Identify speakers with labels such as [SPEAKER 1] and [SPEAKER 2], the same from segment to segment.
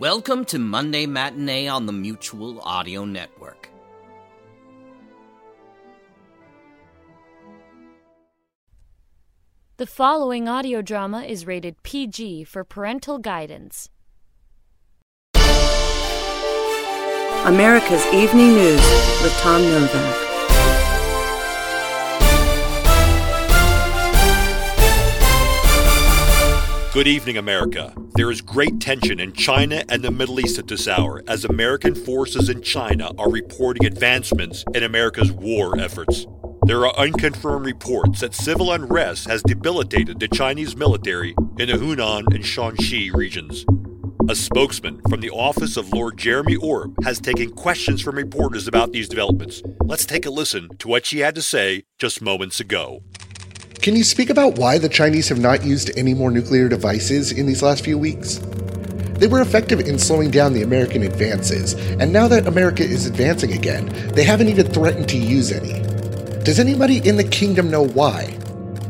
[SPEAKER 1] Welcome to Monday Matinee on the Mutual Audio Network.
[SPEAKER 2] The following audio drama is rated PG for parental guidance.
[SPEAKER 3] America's Evening News with Tom Novak.
[SPEAKER 4] Good evening, America. There is great tension in China and the Middle East at this hour as American forces in China are reporting advancements in America's war efforts. There are unconfirmed reports that civil unrest has debilitated the Chinese military in the Hunan and Shanxi regions. A spokesman from the office of Lord Jeremy Oreb has taken questions from reporters about these developments. Let's take a listen to what she had to say just moments ago.
[SPEAKER 5] Can you speak about why the Chinese have not used any more nuclear devices in these last few weeks? They were effective in slowing down the American advances, and now that America is advancing again, they haven't even threatened to use any. Does anybody in the kingdom know why?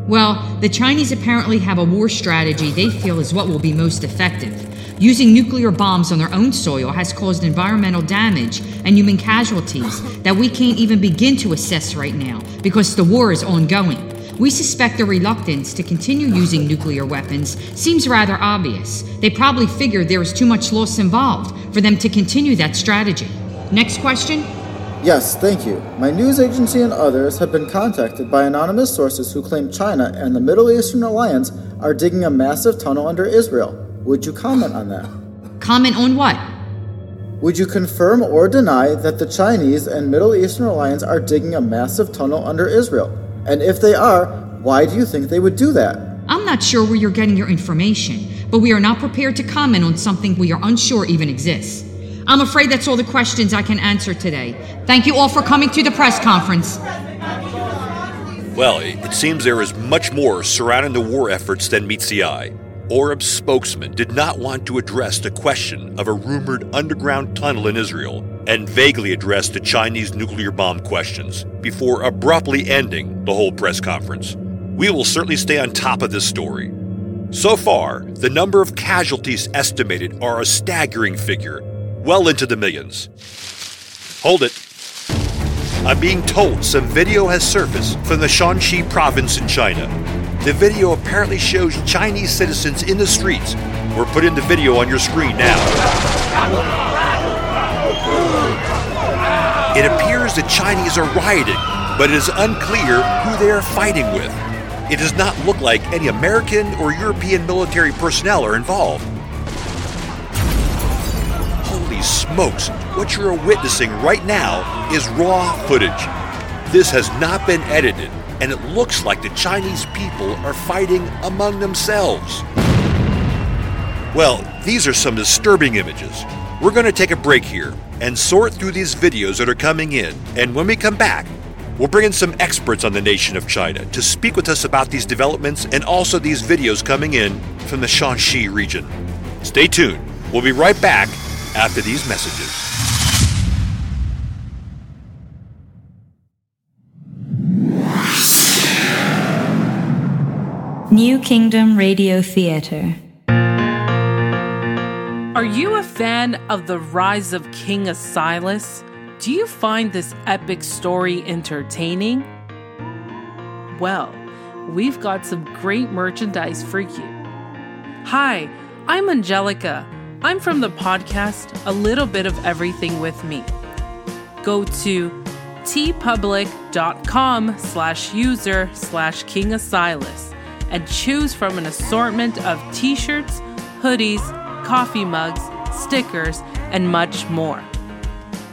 [SPEAKER 6] Well, the Chinese apparently have a war strategy they feel is what will be most effective. Using nuclear bombs on their own soil has caused environmental damage and human casualties that we can't even begin to assess right now because the war is ongoing. We suspect their reluctance to continue using nuclear weapons seems rather obvious. They probably figured there was too much loss involved for them to continue that strategy. Next question?
[SPEAKER 7] Yes, thank you. My news agency and others have been contacted by anonymous sources who claim China and the Middle Eastern Alliance are digging a massive tunnel under Israel. Would you comment on that?
[SPEAKER 6] Comment on what?
[SPEAKER 7] Would you confirm or deny that the Chinese and Middle Eastern Alliance are digging a massive tunnel under Israel? And if they are, why do you think they would do that?
[SPEAKER 6] I'm not sure where you're getting your information, but we are not prepared to comment on something we are unsure even exists. I'm afraid that's all the questions I can answer today. Thank you all for coming to the press conference.
[SPEAKER 4] Well, it seems there is much more surrounding the war efforts than meets the eye. Oreb's spokesman did not want to address the question of a rumored underground tunnel in Israel and vaguely addressed the Chinese nuclear bomb questions before abruptly ending the whole press conference. We will certainly stay on top of this story. So far, the number of casualties estimated are a staggering figure, well into the millions. Hold it. I'm being told some video has surfaced from the Shanxi province in China. The video apparently shows Chinese citizens in the streets. We're putting the video on your screen now. It appears the Chinese are rioting, but it is unclear who they are fighting with. It does not look like any American or European military personnel are involved. Holy smokes, what you're witnessing right now is raw footage. This has not been edited, and it looks like the Chinese people are fighting among themselves. Well, these are some disturbing images. We're going to take a break here and sort through these videos that are coming in, and when we come back, we'll bring in some experts on the nation of China to speak with us about these developments and also these videos coming in from the Shanxi region. Stay tuned. We'll be right back after these messages.
[SPEAKER 8] New Kingdom Radio Theater.
[SPEAKER 9] Are you a fan of the rise of King Asilas? Do you find this epic story entertaining? Well, we've got some great merchandise for you. Hi, I'm Angelica. I'm from the podcast A Little Bit of Everything with Me. Go to teepublic.com slash user slash King Asilas and choose from an assortment of t-shirts, hoodies, coffee mugs, stickers, and much more.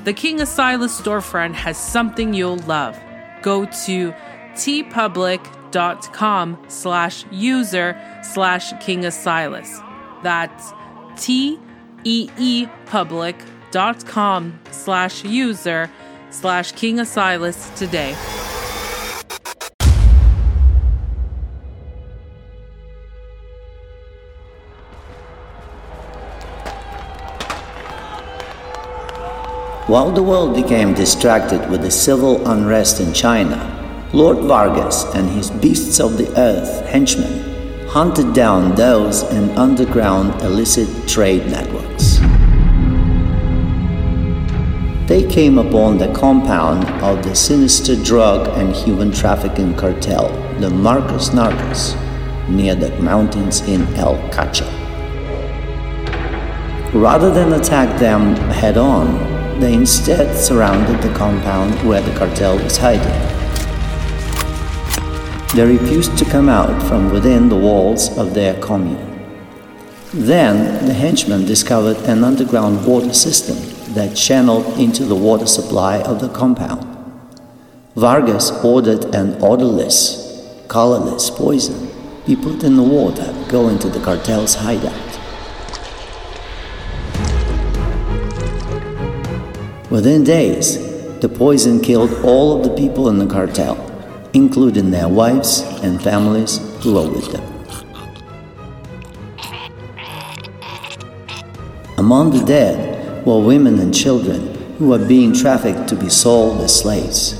[SPEAKER 9] The King Asilas storefront has something you'll love. Go to teepublic.com slash user slash King Asilas. That's teepublic.com slash user slash King Asilas today.
[SPEAKER 10] While the world became distracted with the civil unrest in China, Lord Vargas and his beasts of the earth henchmen hunted down those in underground illicit trade networks. They came upon the compound of the sinister drug and human trafficking cartel, the Marcos Narcos, near the mountains in El Cacho. Rather than attack them head on, they instead surrounded the compound where the cartel was hiding. They refused to come out from within the walls of their commune. Then the henchmen discovered an underground water system that channeled into the water supply of the compound. Vargas ordered an odorless, colorless poison be put in the water going to the cartel's hideout. Within days, the poison killed all of the people in the cartel, including their wives and families who were with them. Among the dead were women and children who were being trafficked to be sold as slaves.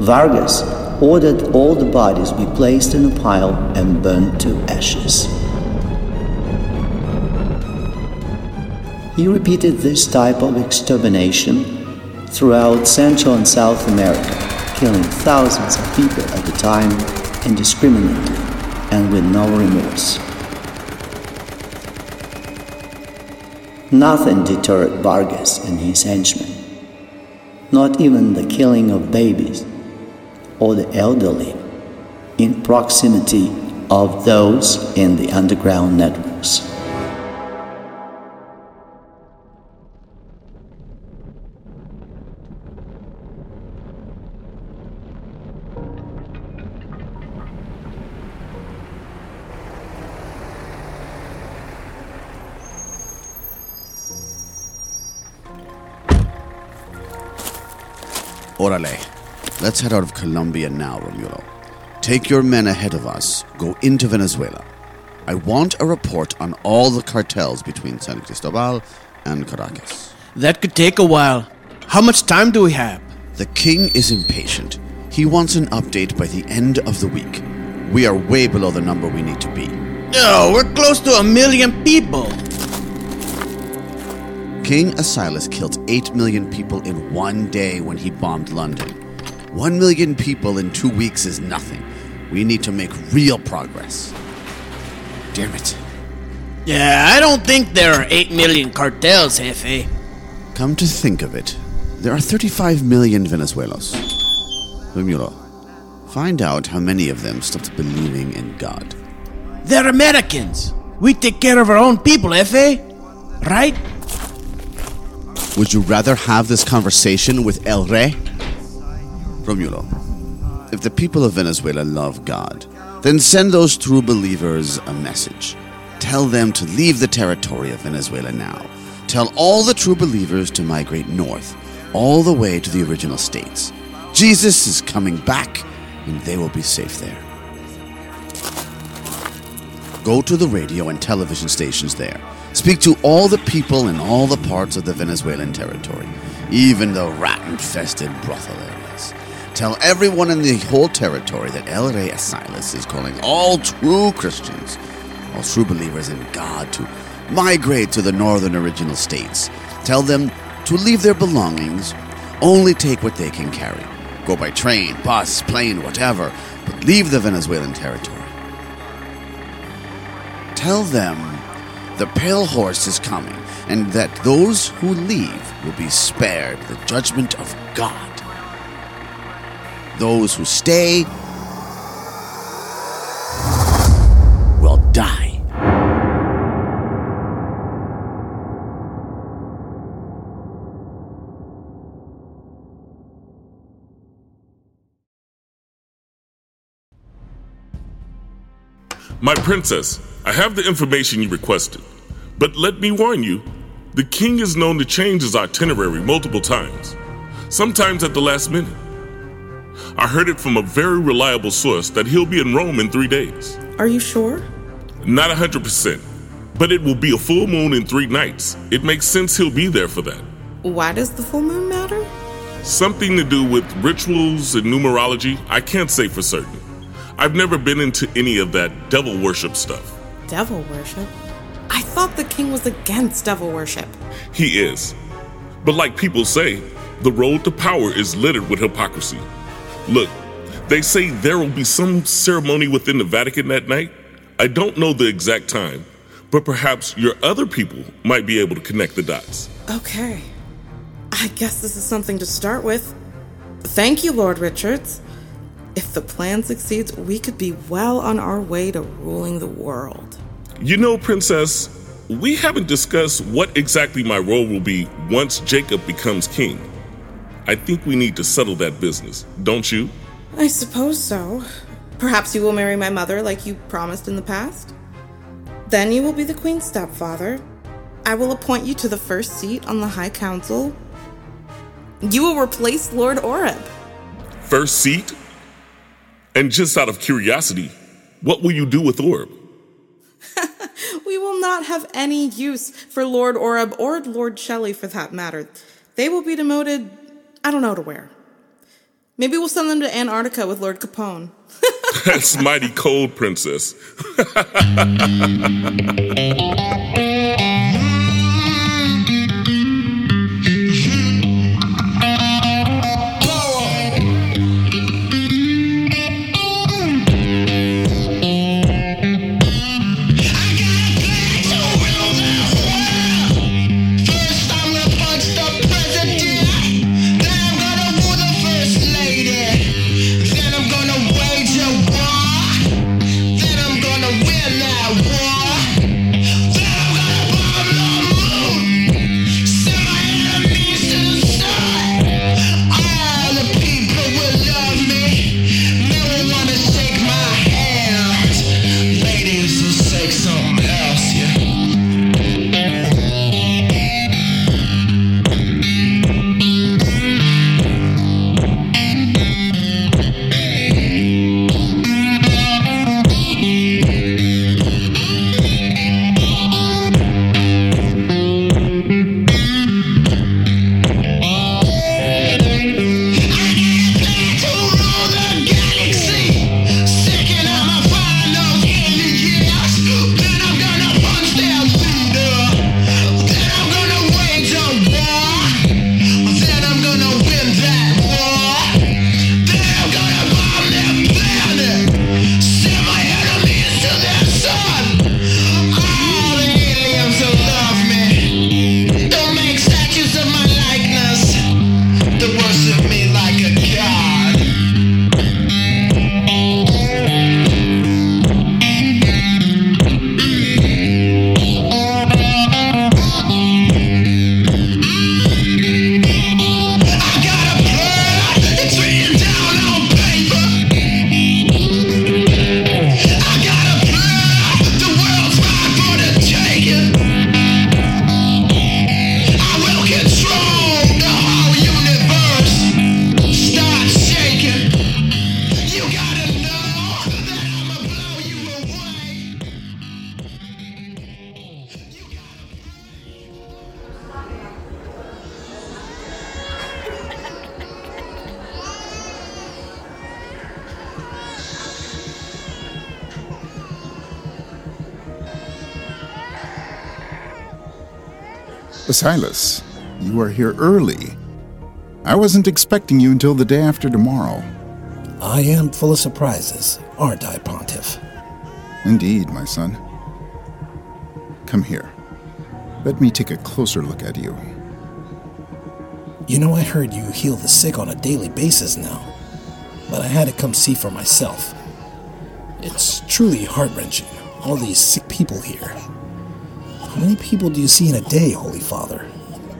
[SPEAKER 10] Vargas ordered all the bodies be placed in a pile and burned to ashes. He repeated this type of extermination throughout Central and South America, killing thousands of people at a time indiscriminately and with no remorse. Nothing deterred Vargas and his henchmen, not even the killing of babies or the elderly in proximity of those in the underground networks.
[SPEAKER 11] Orale. Let's head out of Colombia now, Romulo. Take your men ahead of us. Go into Venezuela. I want a report on all the cartels between San Cristobal and Caracas.
[SPEAKER 12] That could take a while. How much time do we have?
[SPEAKER 11] The king is impatient. He wants an update by the end of the week. We are way below the number we need to be.
[SPEAKER 12] No, we're close to a million people.
[SPEAKER 11] King Asilas killed 8 million people in one day when he bombed London. 1 million people in two weeks is nothing. We need to make real progress. Damn it.
[SPEAKER 12] Yeah, I don't think there are 8 million cartels, Jefe.
[SPEAKER 11] Come to think of it, there are 35 million Venezuelos. Romulo, find out how many of them stopped believing in God.
[SPEAKER 12] They're Americans. We take care of our own people, Jefe. Right?
[SPEAKER 11] Would you rather have this conversation with El Rey? Romulo, if the people of Venezuela love God, then send those true believers a message. Tell them to leave the territory of Venezuela now. Tell all the true believers to migrate north, all the way to the original states. Jesus is coming back, and they will be safe there. Go to the radio and television stations there. Speak to all the people in all the parts of the Venezuelan territory, even the rat infested brothel areas. Tell everyone in the whole territory that El Rey Asilas is calling all true Christians, all true believers in God, to migrate to the northern original states. Tell them to leave their belongings, only take what they can carry. Go by train, bus, plane, whatever, but leave the Venezuelan territory. Tell them the pale horse is coming, and that those who leave will be spared the judgment of God. Those who stay will die.
[SPEAKER 13] My princess, I have the information you requested. But let me warn you the king is known to change his itinerary multiple times, sometimes at the last minute. I heard it from a very reliable source that he'll be in Rome in three days.
[SPEAKER 14] Are you sure?
[SPEAKER 13] Not 100%, but it will be a full moon in three nights. It makes sense he'll be there for that.
[SPEAKER 14] Why does the full moon matter?
[SPEAKER 13] Something to do with rituals and numerology, I can't say for certain. I've never been into any of that devil worship stuff.
[SPEAKER 14] Devil worship? I thought the king was against devil worship.
[SPEAKER 13] He is. But like people say, the road to power is littered with hypocrisy. Look, they say there will be some ceremony within the Vatican that night. I don't know the exact time, but perhaps your other people might be able to connect the dots.
[SPEAKER 14] Okay. I guess this is something to start with. Thank you, Lord Richards. If the plan succeeds, we could be well on our way to ruling the world.
[SPEAKER 13] You know, Princess, we haven't discussed what exactly my role will be once Jacob becomes king. I think we need to settle that business, don't you?
[SPEAKER 14] I suppose so. Perhaps you will marry my mother like you promised in the past? Then you will be the queen's stepfather. I will appoint you to the first seat on the High Council. You will replace Lord Oreb.
[SPEAKER 13] First seat? And just out of curiosity, what will you do with Oreb?
[SPEAKER 14] we will not have any use for Lord Oreb or Lord Shelley for that matter. They will be demoted, I don't know to where. Maybe we'll send them to Antarctica with Lord Capone.
[SPEAKER 13] That's mighty cold, Princess.
[SPEAKER 15] Silas, you are here early. I wasn't expecting you until the day after tomorrow.
[SPEAKER 12] I am full of surprises, aren't I, Pontiff?
[SPEAKER 15] Indeed, my son. Come here. Let me take a closer look at you.
[SPEAKER 12] You know, I heard you heal the sick on a daily basis now, but I had to come see for myself. It's truly heart wrenching, all these sick people here. How many people do you see in a day, Holy Father?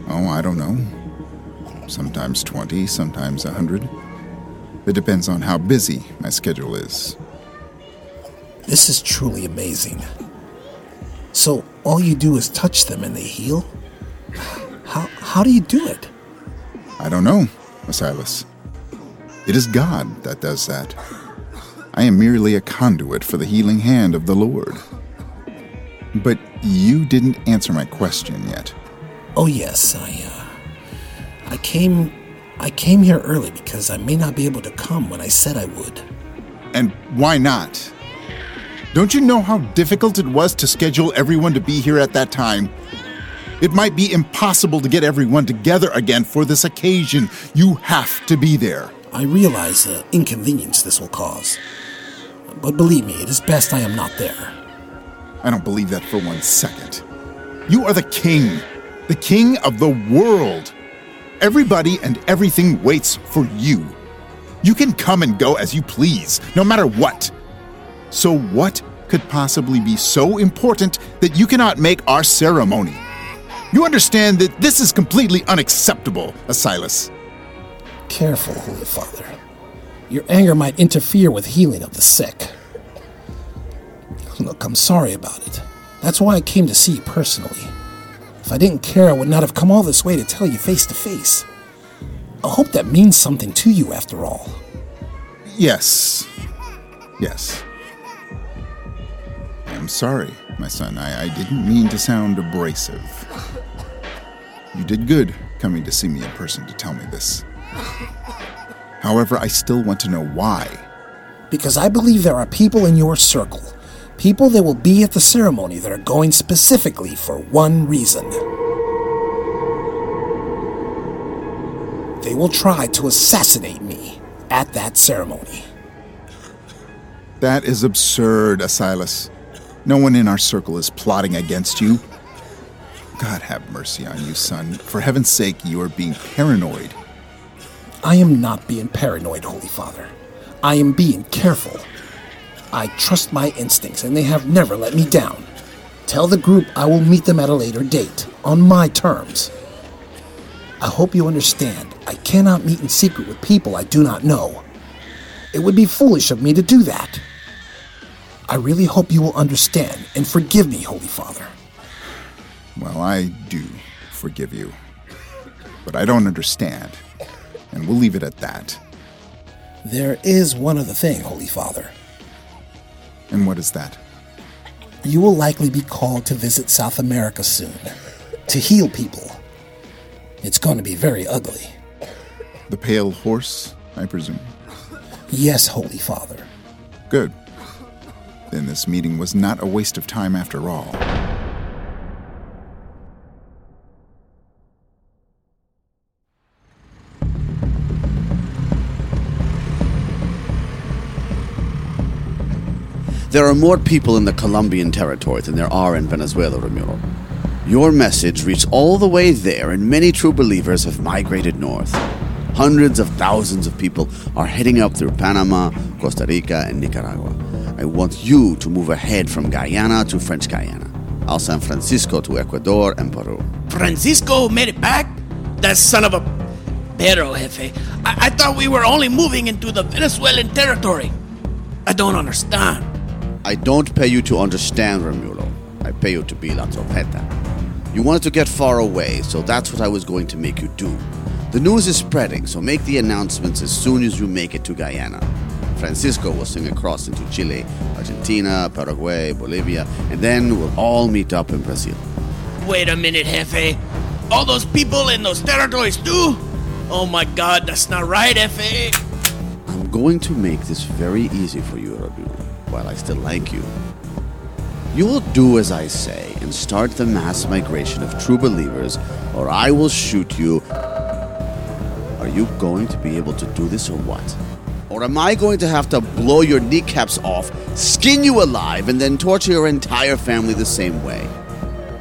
[SPEAKER 15] Oh, I don't know. Sometimes 20, sometimes a 100. It depends on how busy my schedule is.
[SPEAKER 12] This is truly amazing. So all you do is touch them and they heal? How, how do you do it?
[SPEAKER 15] I don't know, Asilas. It is God that does that. I am merely a conduit for the healing hand of the Lord. But you didn't answer my question yet.
[SPEAKER 12] Oh yes, I uh, I came I came here early because I may not be able to come when I said I would.
[SPEAKER 15] And why not? Don't you know how difficult it was to schedule everyone to be here at that time? It might be impossible to get everyone together again for this occasion. You have to be there.
[SPEAKER 12] I realize the inconvenience this will cause. But believe me, it is best I am not there.
[SPEAKER 15] I don't believe that for one second. You are the king, the king of the world. Everybody and everything waits for you. You can come and go as you please, no matter what. So, what could possibly be so important that you cannot make our ceremony? You understand that this is completely unacceptable, Asilas.
[SPEAKER 12] Careful, Holy Father. Your anger might interfere with healing of the sick. Look, I'm sorry about it. That's why I came to see you personally. If I didn't care, I would not have come all this way to tell you face to face. I hope that means something to you after all.
[SPEAKER 15] Yes. Yes. I'm sorry, my son. I, I didn't mean to sound abrasive. You did good coming to see me in person to tell me this. However, I still want to know why.
[SPEAKER 12] Because I believe there are people in your circle, people that will be at the ceremony that are going specifically for one reason. They will try to assassinate me at that ceremony.
[SPEAKER 15] That is absurd, Asilas. No one in our circle is plotting against you. God have mercy on you, son. For heaven's sake, you are being paranoid.
[SPEAKER 12] I am not being paranoid, Holy Father. I am being careful. I trust my instincts, and they have never let me down. Tell the group I will meet them at a later date, on my terms. I hope you understand. I cannot meet in secret with people I do not know. It would be foolish of me to do that. I really hope you will understand and forgive me, Holy Father.
[SPEAKER 15] Well, I do forgive you. But I don't understand. And we'll leave it at that.
[SPEAKER 12] There is one other thing, Holy Father.
[SPEAKER 15] And what is that?
[SPEAKER 12] You will likely be called to visit South America soon, to heal people. It's going to be very ugly.
[SPEAKER 15] The pale horse, I presume?
[SPEAKER 12] Yes, Holy Father.
[SPEAKER 15] Good. Then this meeting was not a waste of time after all.
[SPEAKER 11] There are more people in the Colombian territory than there are in Venezuela, Romulo. Your message reached all the way there, and many true believers have migrated north. Hundreds of thousands of people are heading up through Panama, Costa Rica, and Nicaragua. I want you to move ahead from Guyana to French Guyana, Al San Francisco to Ecuador and Peru.
[SPEAKER 16] Francisco made it back? That son of a. Pero, Jefe, I, I thought we were only moving into the Venezuelan territory. I don't understand.
[SPEAKER 11] I don't pay you to understand, Romulo. I pay you to be La Tropeta. You wanted to get far away, so that's what I was going to make you do. The news is spreading, so make the announcements as soon as you make it to Guyana. Francisco will swing across into Chile, Argentina, Paraguay, Bolivia, and then we'll all meet up in Brazil.
[SPEAKER 16] Wait a minute, Jefe. All those people in those territories too? Oh my god, that's not right, Jefe.
[SPEAKER 11] I'm going to make this very easy for you, Romulo, while I still like you. You will do as I say and start the mass migration of true believers, or I will shoot you. Are you going to be able to do this or what? Or am I going to have to blow your kneecaps off, skin you alive, and then torture your entire family the same way?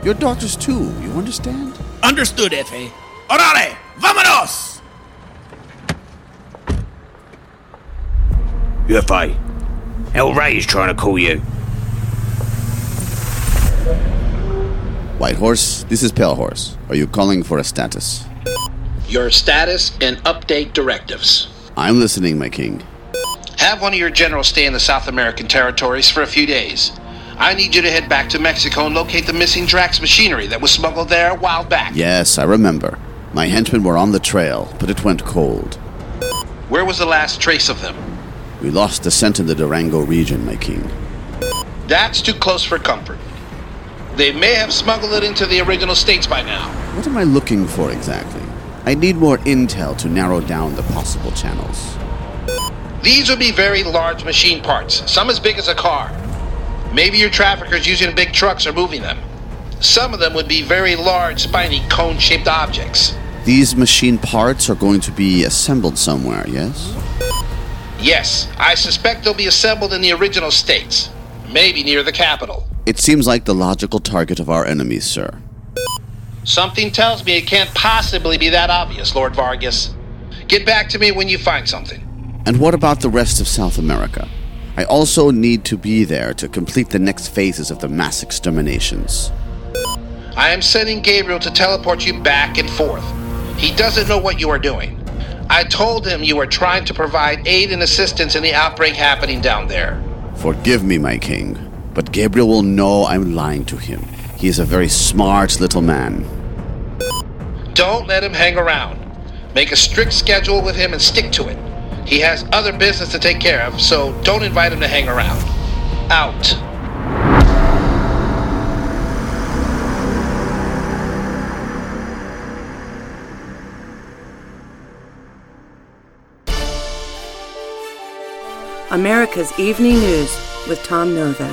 [SPEAKER 11] Your daughters too, you understand?
[SPEAKER 16] Understood, Jefe. Orale, vámonos!
[SPEAKER 17] UFA. El Rey is trying to call you.
[SPEAKER 11] White Horse, this is Pale Horse. Are you calling for a status?
[SPEAKER 18] Your status and update directives.
[SPEAKER 11] I'm listening, my king.
[SPEAKER 18] Have one of your generals stay in the South American territories for a few days. I need you to head back to Mexico and locate the missing Drax machinery that was smuggled there a while back.
[SPEAKER 11] Yes, I remember. My henchmen were on the trail, but it went cold.
[SPEAKER 18] Where was the last trace of them?
[SPEAKER 11] We lost the scent in the Durango region, my king.
[SPEAKER 18] That's too close for comfort. They may have smuggled it into the original states by now.
[SPEAKER 11] What am I looking for exactly? I need more intel to narrow down the possible channels.
[SPEAKER 18] These would be very large machine parts, some as big as a car. Maybe your traffickers using big trucks are moving them. Some of them would be very large, spiny, cone shaped objects.
[SPEAKER 11] These machine parts are going to be assembled somewhere, yes?
[SPEAKER 18] Yes, I suspect they'll be assembled in the original states, maybe near the capital.
[SPEAKER 11] It seems like the logical target of our enemies, sir.
[SPEAKER 18] Something tells me it can't possibly be that obvious, Lord Vargas. Get back to me when you find something.
[SPEAKER 11] And what about the rest of South America? I also need to be there to complete the next phases of the mass exterminations.
[SPEAKER 18] I am sending Gabriel to teleport you back and forth. He doesn't know what you are doing. I told him you were trying to provide aid and assistance in the outbreak happening down there.
[SPEAKER 11] Forgive me, my king, but Gabriel will know I'm lying to him. He is a very smart little man.
[SPEAKER 18] Don't let him hang around. Make a strict schedule with him and stick to it. He has other business to take care of, so don't invite him to hang around. Out.
[SPEAKER 3] America's Evening News with Tom Novak.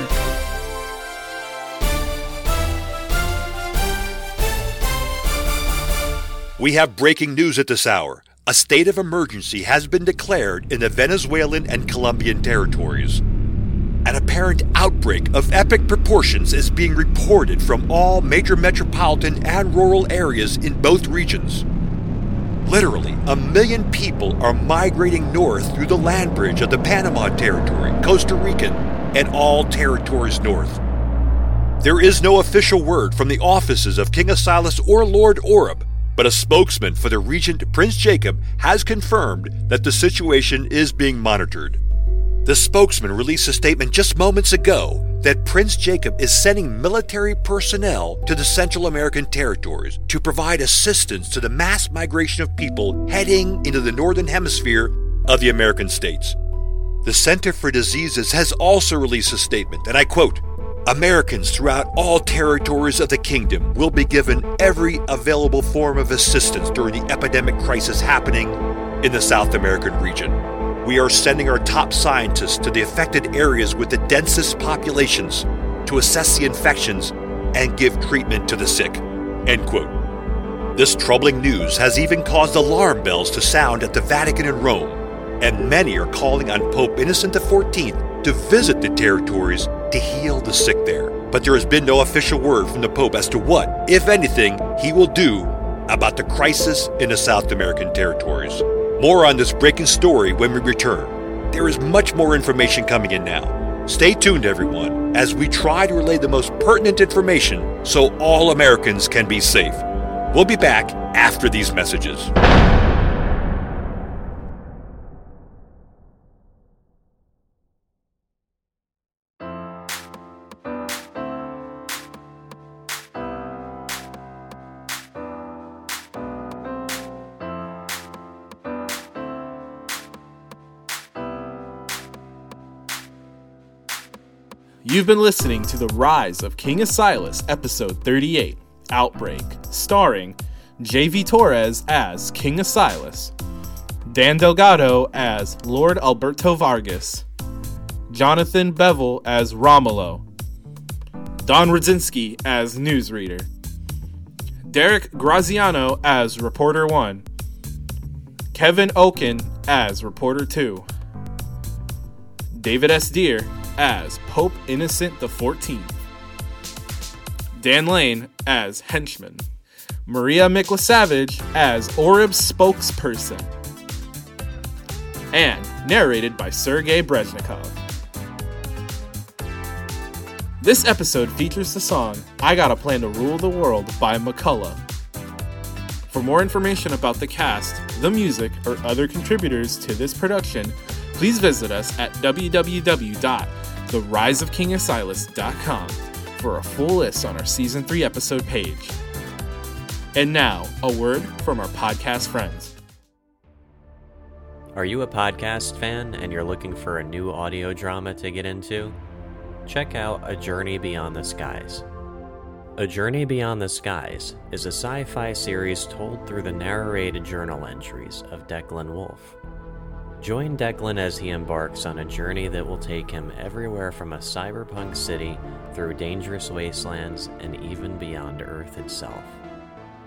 [SPEAKER 4] We have breaking news at this hour. A state of emergency has been declared in the Venezuelan and Colombian territories. An apparent outbreak of epic proportions is being reported from all major metropolitan and rural areas in both regions. Literally, a million people are migrating north through the land bridge of the Panama Territory, Costa Rican, and all territories north. There is no official word from the offices of King Asilas or Lord Oreb, but a spokesman for the regent Prince Jacob has confirmed that the situation is being monitored. The spokesman released a statement just moments ago that Prince Jacob is sending military personnel to the Central American territories to provide assistance to the mass migration of people heading into the northern hemisphere of the American states. The Center for Diseases has also released a statement, and I quote Americans throughout all territories of the kingdom will be given every available form of assistance during the epidemic crisis happening in the South American region. We are sending our top scientists to the affected areas with the densest populations to assess the infections and give treatment to the sick. End quote. This troubling news has even caused alarm bells to sound at the Vatican in Rome, and many are calling on Pope Innocent XIV to visit the territories to heal the sick there. But there has been no official word from the Pope as to what, if anything, he will do about the crisis in the South American territories. More on this breaking story when we return. There is much more information coming in now. Stay tuned, everyone, as we try to relay the most pertinent information so all Americans can be safe. We'll be back after these messages.
[SPEAKER 19] You've been listening to The Rise of King Asilas, Episode 38 Outbreak, starring J.V. Torres as King Asilas, Dan Delgado as Lord Alberto Vargas, Jonathan Bevel as Romulo, Don Radzinski as newsreader, Derek Graziano as Reporter 1, Kevin Oken as Reporter 2, David S. Deer as Pope Innocent XIV, Dan Lane as Henchman, Maria Miklasavage as Oreb's spokesperson, and narrated by Sergei Brezhnikov. This episode features the song I Got a Plan to Rule the World by McCullough. For more information about the cast, the music, or other contributors to this production, please visit us at www theriseofkingasilas.com for a full list on our season 3 episode page. And now, a word from our podcast friends.
[SPEAKER 20] Are you a podcast fan and you're looking for a new audio drama to get into? Check out A Journey Beyond the Skies. A Journey Beyond the Skies is a sci fi series told through the narrated journal entries of Declan Wolf. Join Declan as he embarks on a journey that will take him everywhere from a cyberpunk city through dangerous wastelands and even beyond Earth itself.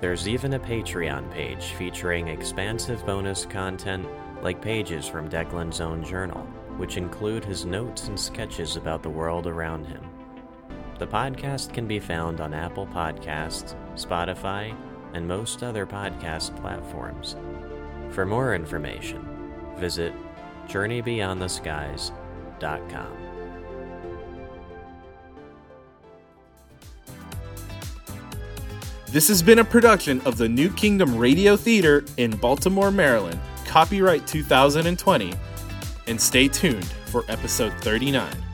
[SPEAKER 20] There's even a Patreon page featuring expansive bonus content like pages from Declan's own journal, which include his notes and sketches about the world around him. The podcast can be found on Apple Podcasts, Spotify, and most other podcast platforms. For more information, visit JourneyBeyondTheSkies.com.
[SPEAKER 19] This has been a production of the New Kingdom Radio Theater in Baltimore, Maryland. Copyright 2020. And stay tuned for episode 39.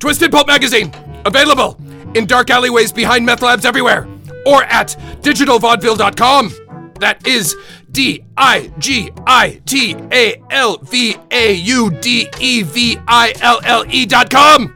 [SPEAKER 21] Twisted Pulp magazine, available in dark alleyways behind meth labs everywhere, or at digitalvaudeville.com. That is D I G I T A L V A U D E V I L L E dot com.